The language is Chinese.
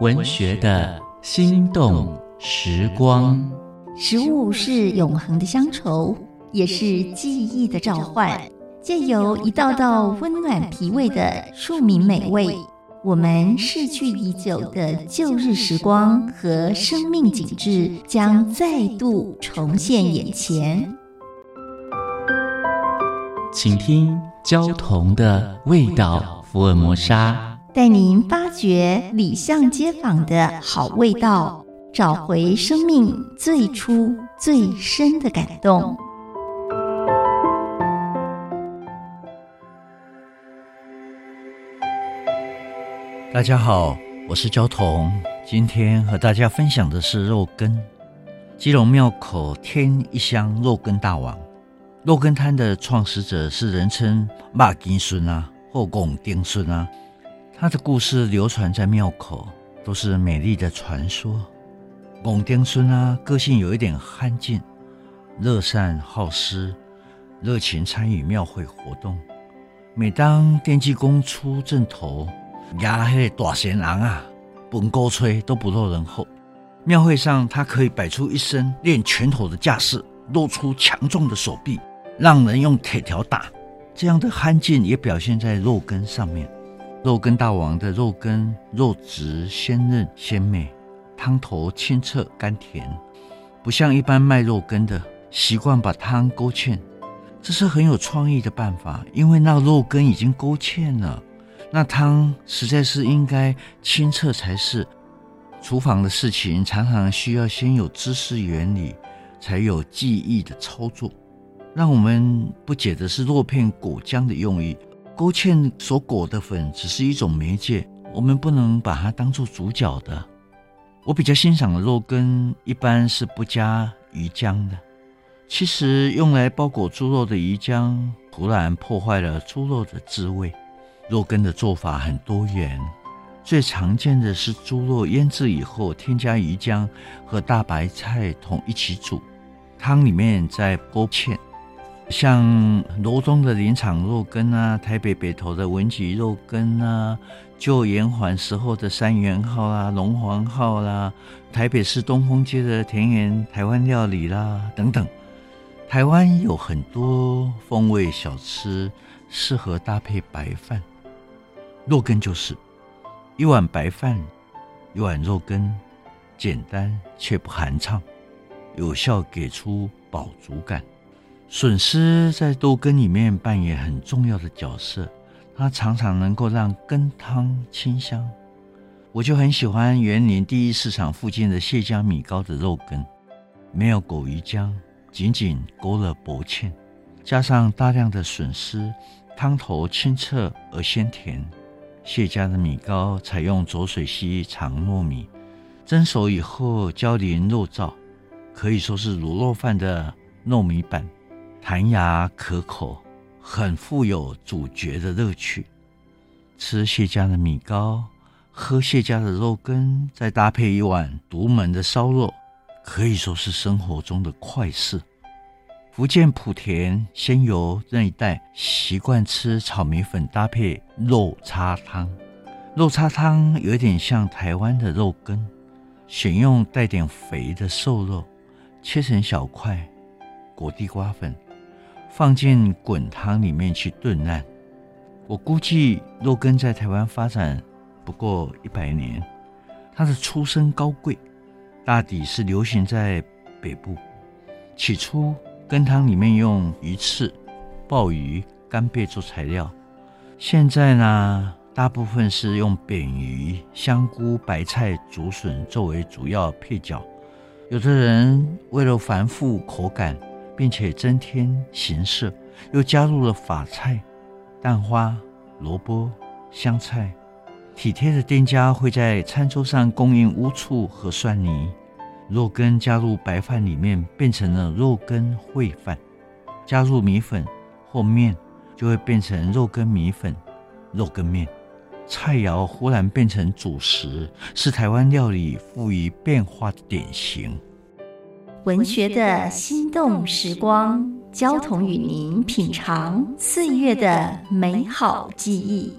文学的心动时光。食物是永恒的乡愁，也是记忆的召唤。借由一道道温暖脾胃的庶民美味，我们逝去已久的旧日时光和生命景致将再度重现眼前。请听焦桐的味道福尔摩沙，带您发掘里巷街坊的好味道，找回生命最初最深的感动。大家好，我是焦桐，今天和大家分享的是肉羹。基隆庙口天一香肉羹大王。肉羹摊的创始者是人称“肉羹孙”啊，或“拱丁孙”啊。他的故事流传在庙口，都是美丽的传说。拱丁孙啊，个性有一点憨劲，乐善好施，热情参与庙会活动。每当电击工出阵头，压黑大贤郎啊，本勾吹都不落人后。庙会上，他可以摆出一身练拳头的架势，露出强壮的手臂。让人用铁条打，这样的憨劲也表现在肉羹上面。肉羹大王的肉羹肉质鲜嫩鲜美，汤头清澈甘甜，不像一般卖肉羹的习惯把汤勾芡，这是很有创意的办法，因为那肉羹已经勾芡了，那汤实在是应该清澈才是。厨房的事情常常需要先有知识原理，才有技艺的操作。让我们不解的是，肉片裹浆的用意，勾芡所裹的粉只是一种媒介，我们不能把它当做主角的。我比较欣赏的肉羹一般是不加鱼浆的，其实用来包裹猪肉的鱼浆，突然破坏了猪肉的滋味。肉羹的做法很多元，最常见的是猪肉腌制以后，添加鱼浆和大白菜同一起煮，汤里面再勾芡。像罗东的林场肉羹啊，台北北投的文吉肉羹啊，旧延缓时候的三元号啦、龙皇号啦，台北市东风街的田园台湾料理啦等等，台湾有很多风味小吃适合搭配白饭，肉羹就是。一碗白饭，一碗肉羹，简单却不寒畅，有效给出饱足感。笋丝在肉羹里面扮演很重要的角色，它常常能够让羹汤清香。我就很喜欢园林第一市场附近的谢家米糕的肉羹，没有狗鱼浆，仅仅勾了薄芡，加上大量的笋丝，汤头清澈而鲜甜。谢家的米糕采用浊水溪长糯米，蒸熟以后浇淋肉燥，可以说是卤肉饭的糯米版。弹牙可口，很富有咀嚼的乐趣。吃谢家的米糕，喝谢家的肉羹，再搭配一碗独门的烧肉，可以说是生活中的快事。福建莆田仙游那一带习惯吃炒米粉搭配肉叉汤，肉叉汤有点像台湾的肉羹，选用带点肥的瘦肉，切成小块，裹地瓜粉。放进滚汤里面去炖烂。我估计肉羹在台湾发展不过一百年，它的出身高贵，大抵是流行在北部。起初羹汤里面用鱼翅、鲍鱼、干贝做材料，现在呢，大部分是用扁鱼、香菇、白菜、竹笋作为主要配角。有的人为了繁复口感。并且增添形色，又加入了法菜、蛋花、萝卜、香菜。体贴的店家会在餐桌上供应乌醋和蒜泥。肉羹加入白饭里面，变成了肉羹烩饭；加入米粉或面，就会变成肉羹米粉、肉羹面。菜肴忽然变成主食，是台湾料理富于变化的典型。文学的心动时光，交同与您品尝岁月的美好记忆。